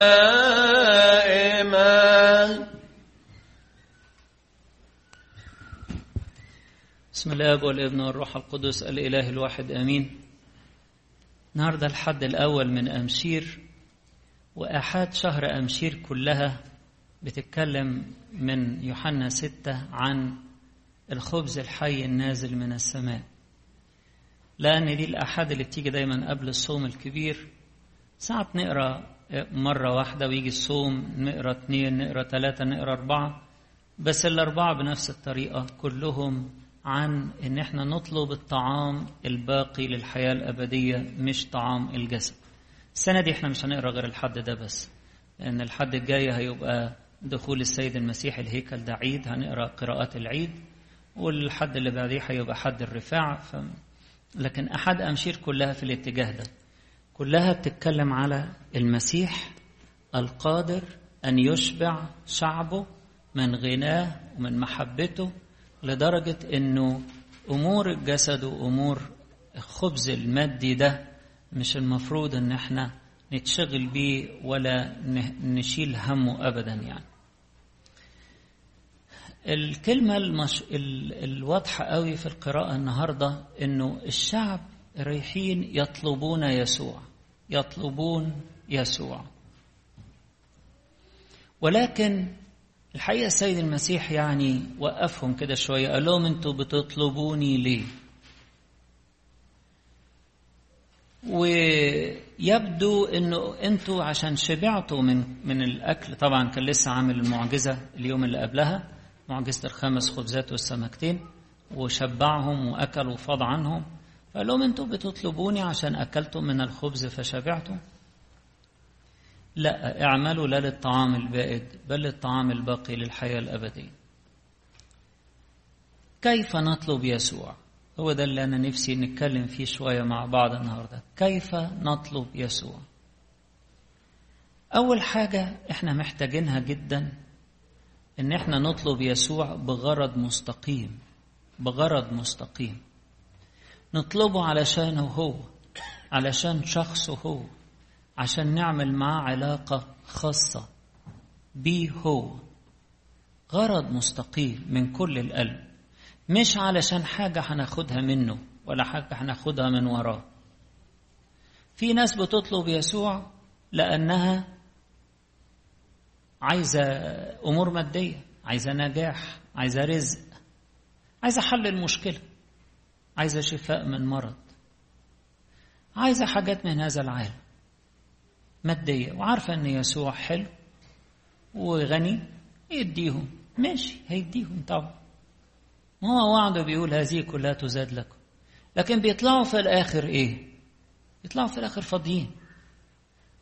دائما. بسم الله والابن والروح القدس الإله الواحد آمين. النهاردة الحد الأول من أمشير وآحاد شهر أمشير كلها بتتكلم من يوحنا ستة عن الخبز الحي النازل من السماء. لأن دي الآحاد اللي بتيجي دايما قبل الصوم الكبير. ساعات نقرأ مرة واحدة ويجي الصوم نقرأ اتنين نقرأ تلاتة نقرأ أربعة. بس الأربعة بنفس الطريقة كلهم عن إن إحنا نطلب الطعام الباقي للحياة الأبدية مش طعام الجسد. السنة دي إحنا مش هنقرأ غير الحد ده بس. لأن الحد الجاي هيبقى دخول السيد المسيح الهيكل ده عيد هنقرأ قراءات العيد. والحد اللي بعديه هيبقى حد الرفاع. ف... لكن أحد أمشير كلها في الاتجاه ده. كلها بتتكلم على المسيح القادر أن يشبع شعبه من غناه ومن محبته لدرجة أنه أمور الجسد وأمور الخبز المادي ده مش المفروض أن إحنا نتشغل بيه ولا نشيل همه أبدا يعني. الكلمة المش... ال... الواضحة قوي في القراءة النهاردة أنه الشعب رايحين يطلبون يسوع. يطلبون يسوع. ولكن الحقيقة السيد المسيح يعني وقفهم كده شوية قال لهم أنتوا بتطلبوني ليه؟ ويبدو إنه أنتوا عشان شبعتوا من من الأكل. طبعا كان لسه عامل المعجزة اليوم اللي قبلها معجزة الخمس خبزات والسمكتين وشبعهم وأكلوا وفاض عنهم. فقال لهم أنتوا بتطلبوني عشان أكلتم من الخبز فشبعتم لا اعملوا لا للطعام البائد بل للطعام الباقي للحياة الأبدية. كيف نطلب يسوع؟ هو ده اللي أنا نفسي نتكلم فيه شوية مع بعض النهارده. كيف نطلب يسوع؟ أول حاجة إحنا محتاجينها جدا إن إحنا نطلب يسوع بغرض مستقيم بغرض مستقيم. نطلبه علشانه هو علشان شخصه هو عشان نعمل معاه علاقة خاصة بيه هو. غرض مستقيم من كل القلب مش علشان حاجة هناخدها منه ولا حاجة هناخدها من وراه. في ناس بتطلب يسوع لأنها عايزة أمور مادية عايزة نجاح عايزة رزق عايزة حل المشكلة. عايزة شفاء من مرض. عايزة حاجات من هذا العالم. مادية. وعارفة أن يسوع حلو وغني. يديهم. ماشي. هيديهم طبعا. ما هو وعده بيقول هذه كلها تزاد لكم. لكن بيطلعوا في الآخر إيه؟ يطلعوا في الآخر فاضيين.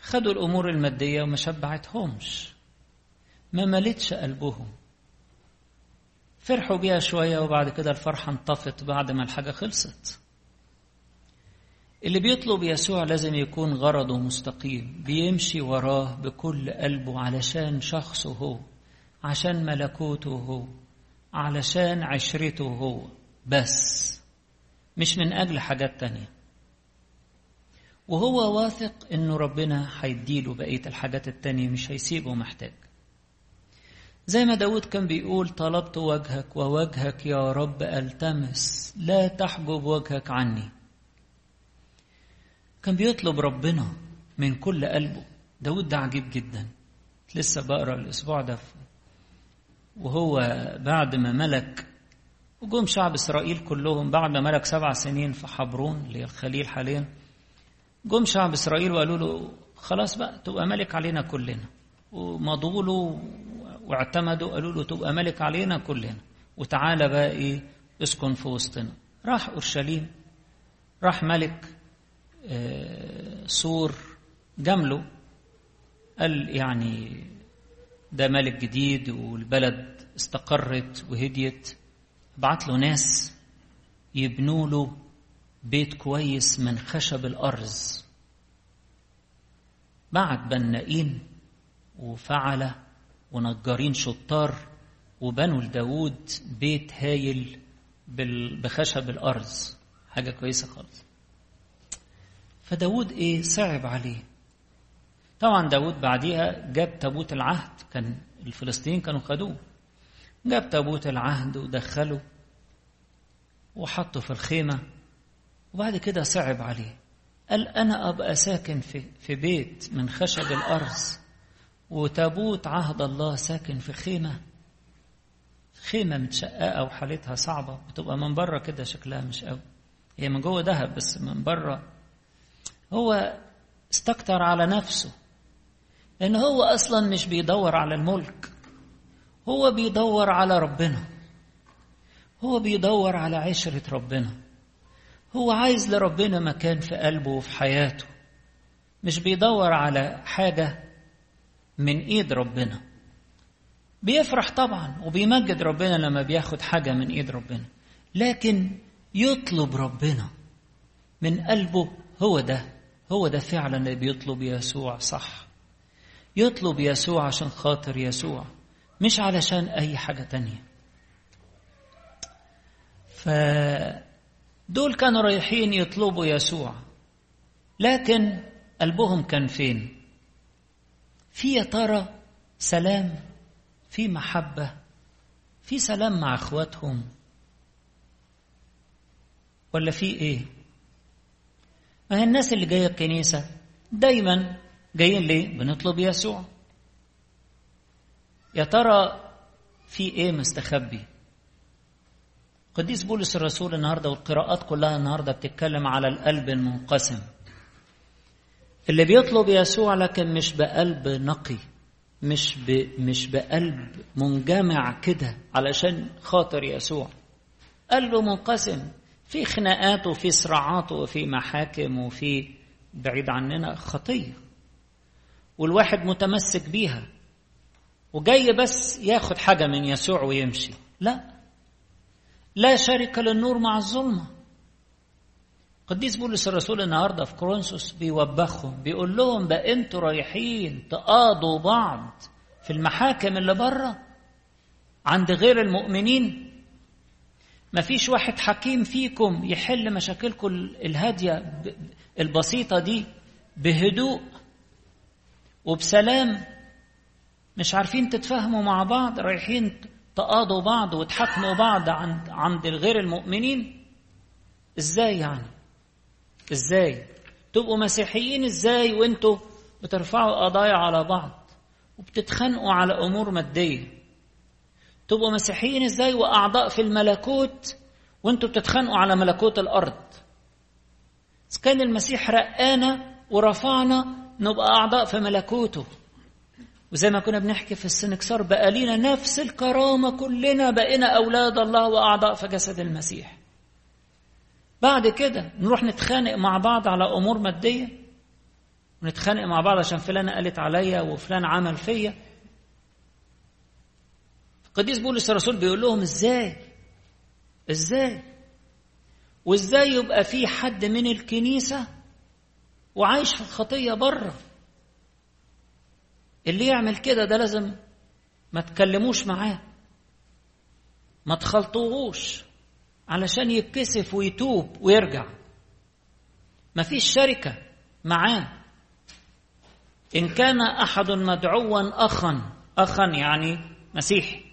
خدوا الأمور المادية وما شبعتهمش. ما ملتش قلبهم. فرحوا بيها شوية وبعد كده الفرحة انطفت بعد ما الحاجة خلصت. اللي بيطلب يسوع لازم يكون غرضه مستقيم بيمشي وراه بكل قلبه علشان شخصه هو عشان ملكوته هو علشان عشرته هو بس مش من أجل حاجات تانية. وهو واثق إنه ربنا هيديله بقية الحاجات التانية مش هيسيبه محتاج. زي ما داود كان بيقول طلبت وجهك ووجهك يا رب ألتمس لا تحجب وجهك عني. كان بيطلب ربنا من كل قلبه. داود ده عجيب جدا. لسه بقرأ الأسبوع ده. وهو بعد ما ملك وجم شعب إسرائيل كلهم بعد ما ملك سبع سنين في حبرون اللي هي الخليل حاليا. جم شعب إسرائيل وقالوا له خلاص بقى تبقى ملك علينا كلنا. ومضوا له واعتمدوا قالوا له تبقى ملك علينا كلنا. وتعالى بقى إيه اسكن في وسطنا. راح أورشليم راح ملك آه سور جمله قال يعني ده ملك جديد والبلد استقرت وهديت. بعت له ناس يبنوا له بيت كويس من خشب الأرز. بعت بنائين وفعلة ونجارين شطار وبنوا لداود بيت هايل بخشب الأرز. حاجة كويسة خالص. فداود إيه؟ صعب عليه. طبعا داود بعديها جاب تابوت العهد. كان الفلسطينيين كانوا خدوه. جاب تابوت العهد ودخله وحطه في الخيمة. وبعد كده صعب عليه. قال أنا أبقى ساكن في, في بيت من خشب الأرز. وتابوت عهد الله ساكن في خيمة. خيمة متشققة وحالتها صعبة بتبقى من بره كده شكلها مش قوي. هي من جوه ذهب بس من بره هو استكتر على نفسه لأن هو أصلا مش بيدور على الملك هو بيدور على ربنا. هو بيدور على عشرة ربنا. هو عايز لربنا مكان في قلبه وفي حياته. مش بيدور على حاجة من إيد ربنا. بيفرح طبعا وبيمجد ربنا لما بياخد حاجة من إيد ربنا. لكن يطلب ربنا من قلبه هو ده هو ده فعلا اللي بيطلب يسوع صح. يطلب يسوع عشان خاطر يسوع مش علشان أي حاجة تانية. فدول كانوا رايحين يطلبوا يسوع لكن قلبهم كان فين؟ في يا ترى سلام في محبة في سلام مع أخواتهم. ولا في إيه؟ ما هي الناس اللي جاية الكنيسة؟ دايما جايين ليه؟ بنطلب يسوع. يا ترى في إيه مستخبي؟ قديس بولس الرسول النهارده والقراءات كلها النهارده بتتكلم على القلب المنقسم. اللي بيطلب يسوع لكن مش بقلب نقي مش ب... مش بقلب منجمع كده علشان خاطر يسوع. قلبه منقسم في خناقات وفي صراعات وفي محاكم وفي بعيد عننا خطية. والواحد متمسك بيها وجاي بس ياخد حاجة من يسوع ويمشي. لا لا شركه للنور مع الظلمة. قديس بولس الرسول النهارده في كورنثوس بيوبخهم بيقول لهم بقى أنتوا رايحين تقاضوا بعض في المحاكم اللي بره عند غير المؤمنين؟ ما فيش واحد حكيم فيكم يحل مشاكلكم الهادية البسيطة دي بهدوء وبسلام؟ مش عارفين تتفاهموا مع بعض رايحين تقاضوا بعض وتحاكموا بعض عند عند غير المؤمنين؟ إزاي يعني؟ إزاي؟ تبقوا مسيحيين إزاي وإنتوا بترفعوا قضايا على بعض وبتتخانقوا على أمور مادية؟ تبقوا مسيحيين إزاي وأعضاء في الملكوت وإنتوا بتتخانقوا على ملكوت الأرض؟ إذا كان المسيح رقانا ورفعنا نبقى أعضاء في ملكوته. وزي ما كنا بنحكي في السنكسار بقى لينا نفس الكرامة كلنا بقينا أولاد الله وأعضاء في جسد المسيح. بعد كده نروح نتخانق مع بعض على أمور مادية؟ ونتخانق مع بعض عشان فلانة قالت عليا وفلان عمل فيا. قديس بولس الرسول بيقول لهم إزاي؟ إزاي؟ وإزاي يبقى في حد من الكنيسة وعايش في الخطية بره؟ اللي يعمل كده ده لازم ما تكلموش معاه. ما تخلطوهوش. علشان يتكسف ويتوب ويرجع. ما فيش شركة معاه. إن كان أحد مدعوا أخا أخا يعني مسيحي.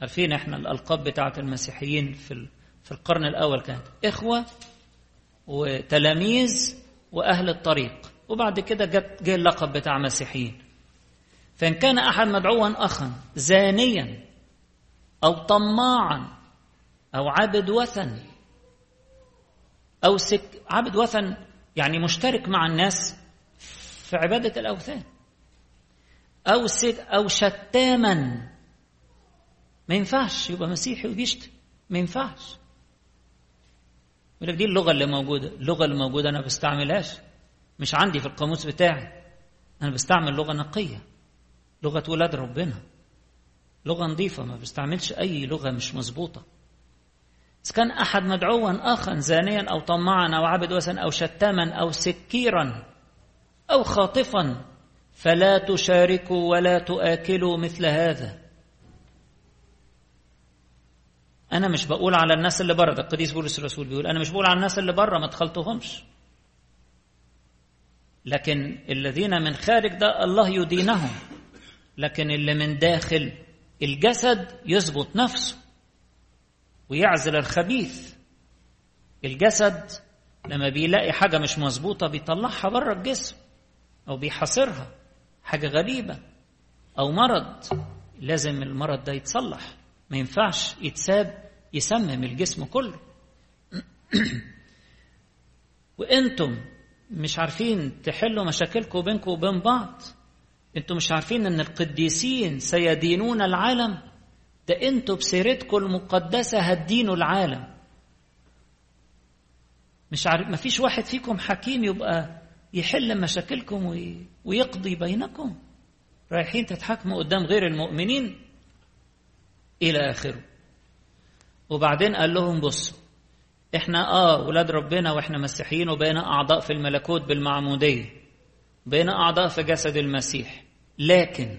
عارفين إحنا الألقاب بتاعت المسيحيين في في القرن الأول كانت إخوة وتلاميذ وأهل الطريق وبعد كده جت جه اللقب بتاع مسيحيين. فإن كان أحد مدعوا أخا زانيا أو طماعا أو عابد وثن. أو سك عابد وثن يعني مشترك مع الناس في عبادة الأوثان. أو سك أو شتاما. ما ينفعش يبقى مسيحي وبيشتم ما ينفعش. يقول لك دي اللغة اللي موجودة اللغة اللي موجودة أنا بستعملهاش. مش عندي في القاموس بتاعي. أنا بستعمل لغة نقية. لغة ولاد ربنا. لغة نظيفة ما بستعملش أي لغة مش مظبوطة. إذا كان أحد مدعوا آخا زانيا أو طماعا أو عبد وثن أو شتاما أو سكيرا أو خاطفا فلا تشاركوا ولا تآكلوا مثل هذا. أنا مش بقول على الناس اللي بره ده القديس بولس الرسول بيقول أنا مش بقول على الناس اللي بره ما تخلطوهمش لكن الذين من خارج ده الله يدينهم لكن اللي من داخل الجسد يظبط نفسه. ويعزل الخبيث. الجسد لما بيلاقي حاجة مش مظبوطة بيطلعها بره الجسم أو بيحاصرها. حاجة غريبة أو مرض. لازم المرض ده يتصلح. ما ينفعش يتساب يسمم الجسم كله. وأنتم مش عارفين تحلوا مشاكلكم بينكم وبين بعض. أنتم مش عارفين إن القديسين سيدينون العالم. ده أنتوا بسيرتكم المقدسة هتدينوا العالم. مش عارف مفيش واحد فيكم حكيم يبقى يحل مشاكلكم ويقضي بينكم. رايحين تتحاكموا قدام غير المؤمنين إلى آخره. وبعدين قال لهم بصوا إحنا آه ولاد ربنا وإحنا مسيحيين وبقينا أعضاء في الملكوت بالمعمودية بقينا أعضاء في جسد المسيح. لكن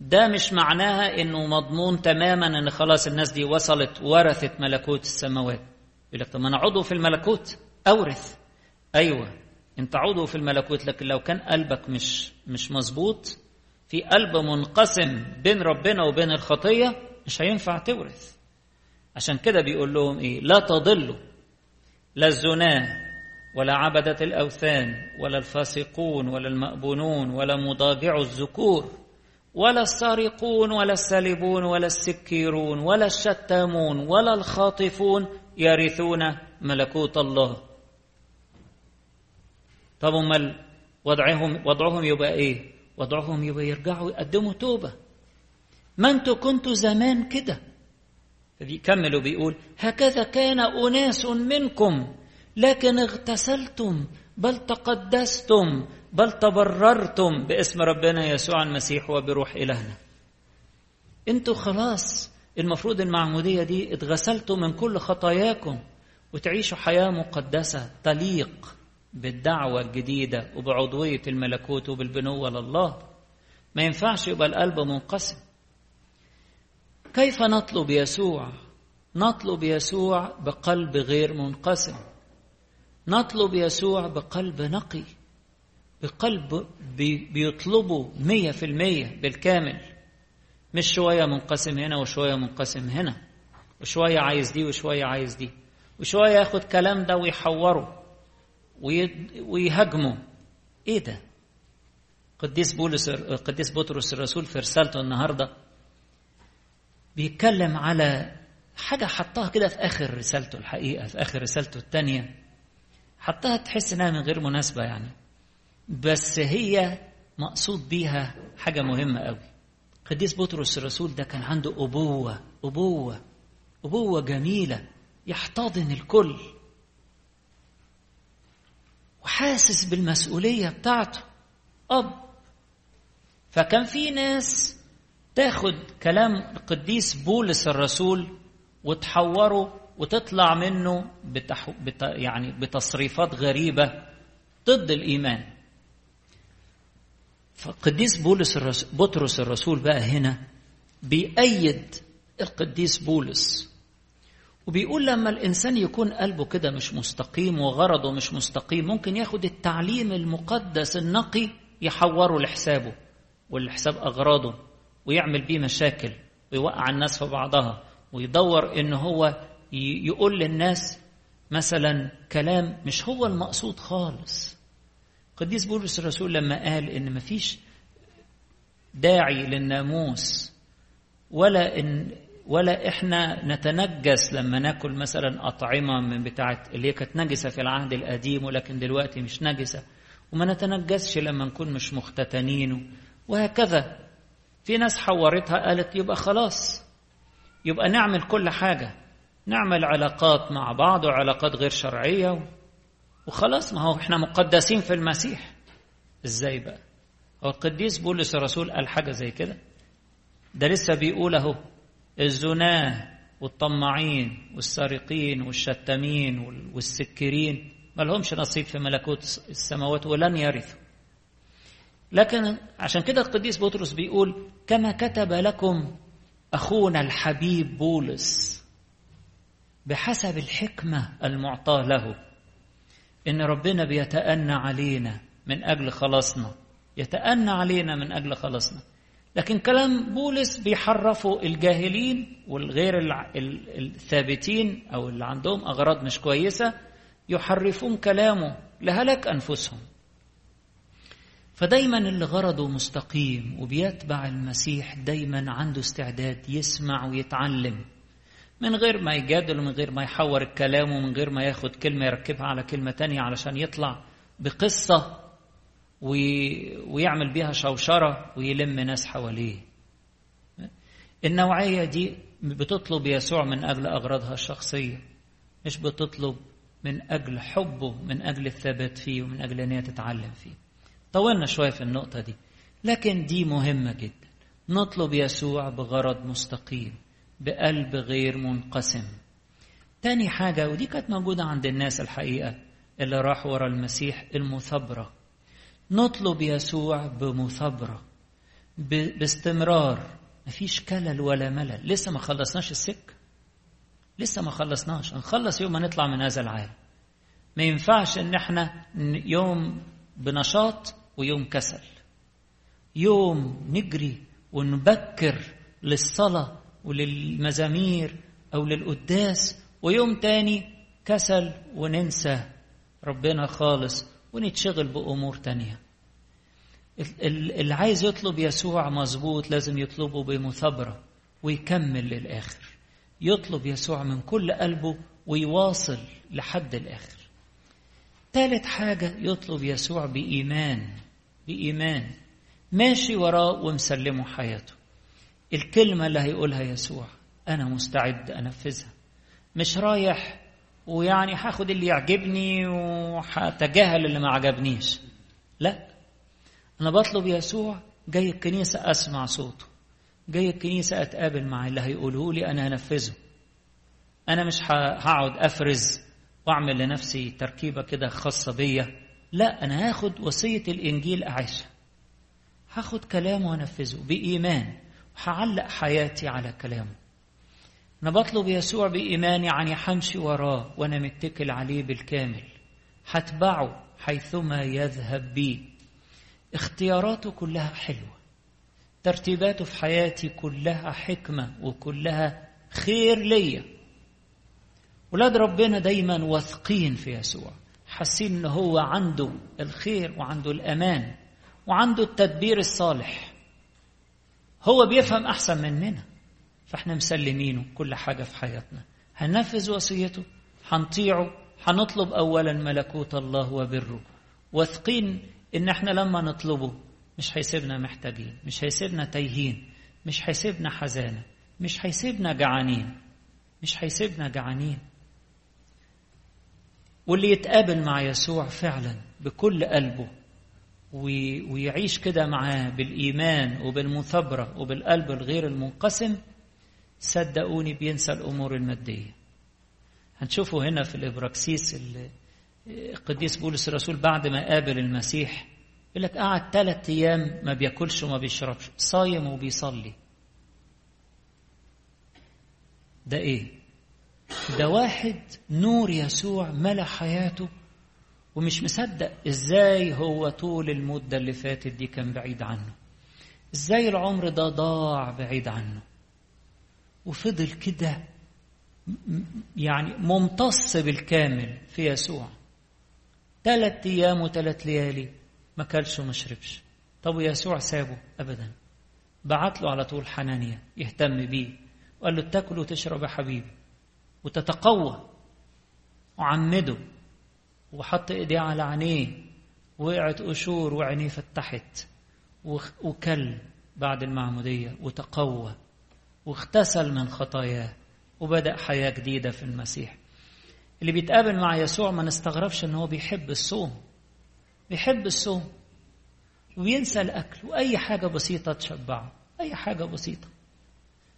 ده مش معناها إنه مضمون تماما إن خلاص الناس دي وصلت ورثت ملكوت السماوات. يقول لك طب ما أنا عضو في الملكوت أورث. أيوه أنت عضو في الملكوت لكن لو كان قلبك مش مش مظبوط في قلب منقسم بين ربنا وبين الخطية مش هينفع تورث. عشان كده بيقول لهم إيه؟ لا تضلوا. لا الزناه ولا عبدة الأوثان ولا الفاسقون ولا المأبونون ولا مضاجع الذكور. ولا السارقون ولا السالبون ولا السكيرون ولا الشتامون ولا الخاطفون يرثون ملكوت الله. طب امال وضعهم وضعهم يبقى إيه؟ وضعهم يبقى يرجعوا يقدموا توبة. ما أنتوا كنتوا زمان كده. فبيكمل وبيقول هكذا كان أناس منكم لكن اغتسلتم بل تقدستم بل تبررتم باسم ربنا يسوع المسيح وبروح إلهنا. أنتوا خلاص المفروض المعمودية دي اتغسلتوا من كل خطاياكم وتعيشوا حياة مقدسة تليق بالدعوة الجديدة وبعضوية الملكوت وبالبنوة لله. ما ينفعش يبقى القلب منقسم. كيف نطلب يسوع؟ نطلب يسوع بقلب غير منقسم. نطلب يسوع بقلب نقي بقلب بيطلبه مية في المية بالكامل. مش شوية منقسم هنا وشوية منقسم هنا وشوية عايز دي وشوية عايز دي وشوية ياخد كلام ده ويحوره ويهاجمه. إيه ده؟ قديس بولس قديس بطرس الرسول في رسالته النهارده بيتكلم على حاجة حطها كده في آخر رسالته الحقيقة في آخر رسالته الثانية. حطها تحس إنها من غير مناسبة يعني. بس هي مقصود بيها حاجة مهمة قوي. قديس بطرس الرسول ده كان عنده أبوة أبوة أبوة جميلة يحتضن الكل. وحاسس بالمسؤولية بتاعته. أب. فكان في ناس تاخد كلام القديس بولس الرسول وتحوره وتطلع منه بتح... بت... يعني بتصريفات غريبة ضد الإيمان. فالقديس بولس الرس... بطرس الرسول بقى هنا بيأيد القديس بولس. وبيقول لما الإنسان يكون قلبه كده مش مستقيم وغرضه مش مستقيم ممكن ياخد التعليم المقدس النقي يحوره لحسابه ولحساب أغراضه ويعمل بيه مشاكل ويوقع الناس في بعضها ويدور إن هو يقول للناس مثلا كلام مش هو المقصود خالص. قديس بولس الرسول لما قال إن مفيش داعي للناموس ولا ان ولا إحنا نتنجس لما ناكل مثلا أطعمة من بتاعه اللي هي كانت نجسة في العهد القديم ولكن دلوقتي مش نجسة. وما نتنجسش لما نكون مش مختتنين وهكذا. في ناس حورتها قالت يبقى خلاص يبقى نعمل كل حاجة. نعمل علاقات مع بعض وعلاقات غير شرعية وخلاص. ما هو إحنا مقدسين في المسيح. إزاي بقى؟ هو القديس بولس الرسول قال حاجة زي كده؟ ده لسه بيقول أهو الزناه والطماعين والسارقين والشتامين والسكرين ما لهمش نصيب في ملكوت السماوات ولن يرثوا. لكن عشان كده القديس بطرس بيقول كما كتب لكم أخونا الحبيب بولس. بحسب الحكمة المعطاة له. إن ربنا بيتأنى علينا من أجل خلاصنا. يتأنى علينا من أجل خلاصنا. لكن كلام بولس بيحرفوا الجاهلين والغير الثابتين أو اللي عندهم أغراض مش كويسة يحرفون كلامه لهلك أنفسهم. فدايما اللي غرضه مستقيم وبيتبع المسيح دايما عنده استعداد يسمع ويتعلم. من غير ما يجادل ومن غير ما يحور الكلام ومن غير ما ياخد كلمة يركبها على كلمة تانية علشان يطلع بقصة ويعمل بيها شوشرة ويلم ناس حواليه. النوعية دي بتطلب يسوع من أجل أغراضها الشخصية مش بتطلب من أجل حبه من أجل الثبات فيه ومن أجل أن هي تتعلم فيه. طولنا شوية في النقطة دي لكن دي مهمة جدا. نطلب يسوع بغرض مستقيم. بقلب غير منقسم. تاني حاجة ودي كانت موجودة عند الناس الحقيقة اللي راحوا ورا المسيح المثابرة. نطلب يسوع بمثابرة باستمرار. مفيش كلل ولا ملل. لسه ما خلصناش السكة. لسه ما خلصناش. هنخلص يوم ما نطلع من هذا العالم. ما ينفعش إن إحنا يوم بنشاط ويوم كسل. يوم نجري ونبكر للصلاة وللمزامير أو للقداس ويوم تاني كسل وننسى ربنا خالص ونتشغل بأمور تانية. اللي عايز يطلب يسوع مظبوط لازم يطلبه بمثابرة ويكمل للآخر. يطلب يسوع من كل قلبه ويواصل لحد الآخر. ثالث حاجة يطلب يسوع بإيمان بإيمان. ماشي وراه ومسلمه حياته. الكلمة اللي هيقولها يسوع أنا مستعد أنفذها. مش رايح ويعني هاخد اللي يعجبني وهتجاهل اللي ما عجبنيش. لا. أنا بطلب يسوع جاي الكنيسة أسمع صوته. جاي الكنيسة أتقابل مع اللي هيقوله لي أنا هنفذه. أنا مش هقعد أفرز وأعمل لنفسي تركيبة كده خاصة بيا. لا أنا هاخد وصية الإنجيل أعيشها. هاخد كلامه وأنفذه بإيمان. وهعلق حياتي على كلامه. أنا بطلب يسوع بإيمان يعني همشي وراه وأنا متكل عليه بالكامل. هتبعه حيثما يذهب بي. اختياراته كلها حلوة. ترتيباته في حياتي كلها حكمة وكلها خير ليا. ولاد ربنا دايما واثقين في يسوع. حاسين ان هو عنده الخير وعنده الأمان وعنده التدبير الصالح. هو بيفهم أحسن مننا. فإحنا مسلمينه كل حاجة في حياتنا. هننفذ وصيته هنطيعه هنطلب اولا ملكوت الله وبره. واثقين إن إحنا لما نطلبه مش هيسيبنا محتاجين مش هيسيبنا تايهين مش هيسيبنا حزانة مش هيسيبنا جعانين مش هيسيبنا جعانين. واللي يتقابل مع يسوع فعلا بكل قلبه ويعيش كده معاه بالإيمان وبالمثابرة وبالقلب الغير المنقسم صدقوني بينسى الأمور المادية هنشوفه هنا في الإبراكسيس القديس بولس الرسول بعد ما قابل المسيح يقول لك قعد ثلاث أيام ما بياكلش وما بيشربش صايم وبيصلي ده إيه؟ ده واحد نور يسوع ملأ حياته ومش مصدق إزاي هو طول المدة اللي فاتت دي كان بعيد عنه. إزاي العمر ده ضاع بعيد عنه. وفضل كده يعني ممتص بالكامل في يسوع. ثلاث أيام وثلاث ليالي ما كلش وما شربش. طب ويسوع سابه ابدا. بعت له على طول حنانيا يهتم بيه. وقال له تاكل وتشرب يا حبيبي. وتتقوى. وعمده. وحط ايديه على عينيه وقعت قشور وعينيه فتحت وكل بعد المعمودية وتقوى واغتسل من خطاياه وبدأ حياة جديدة في المسيح. اللي بيتقابل مع يسوع ما نستغربش إن هو بيحب الصوم. بيحب الصوم. وبينسى الأكل وأي حاجة بسيطة تشبعه. أي حاجة بسيطة.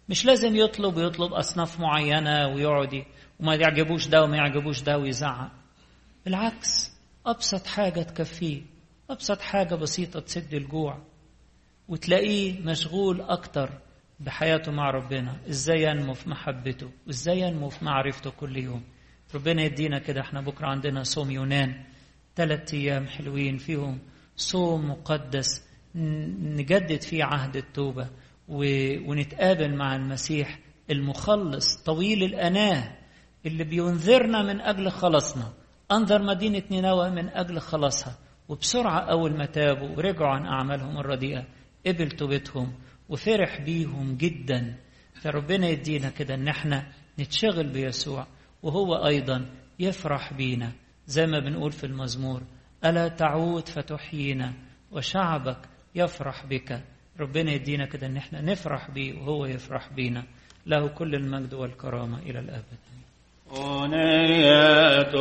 مش لازم يطلب ويطلب أصناف معينة ويقعد وما يعجبوش ده وما يعجبوش ده ويزعق. بالعكس أبسط حاجة تكفيه أبسط حاجة بسيطة تسد الجوع وتلاقيه مشغول أكتر بحياته مع ربنا. إزاي ينمو في محبته؟ وإزاي ينمو في معرفته كل يوم؟ ربنا يدينا كده إحنا بكرة عندنا صوم يونان ثلاث أيام حلوين فيهم صوم مقدس نجدد فيه عهد التوبة ونتقابل مع المسيح المخلص طويل الأناه اللي بينذرنا من أجل خلاصنا أنذر مدينة نينوى من أجل خلاصها وبسرعة أول ما تابوا ورجعوا عن أعمالهم الرديئة قبل توبتهم وفرح بيهم جدا. فربنا يدينا كده إن إحنا نتشغل بيسوع وهو أيضا يفرح بينا. زي ما بنقول في المزمور ألا تعود فتحيينا وشعبك يفرح بك. ربنا يدينا كده إن إحنا نفرح بيه وهو يفرح بينا. له كل المجد والكرامة إلى الأبد. أنية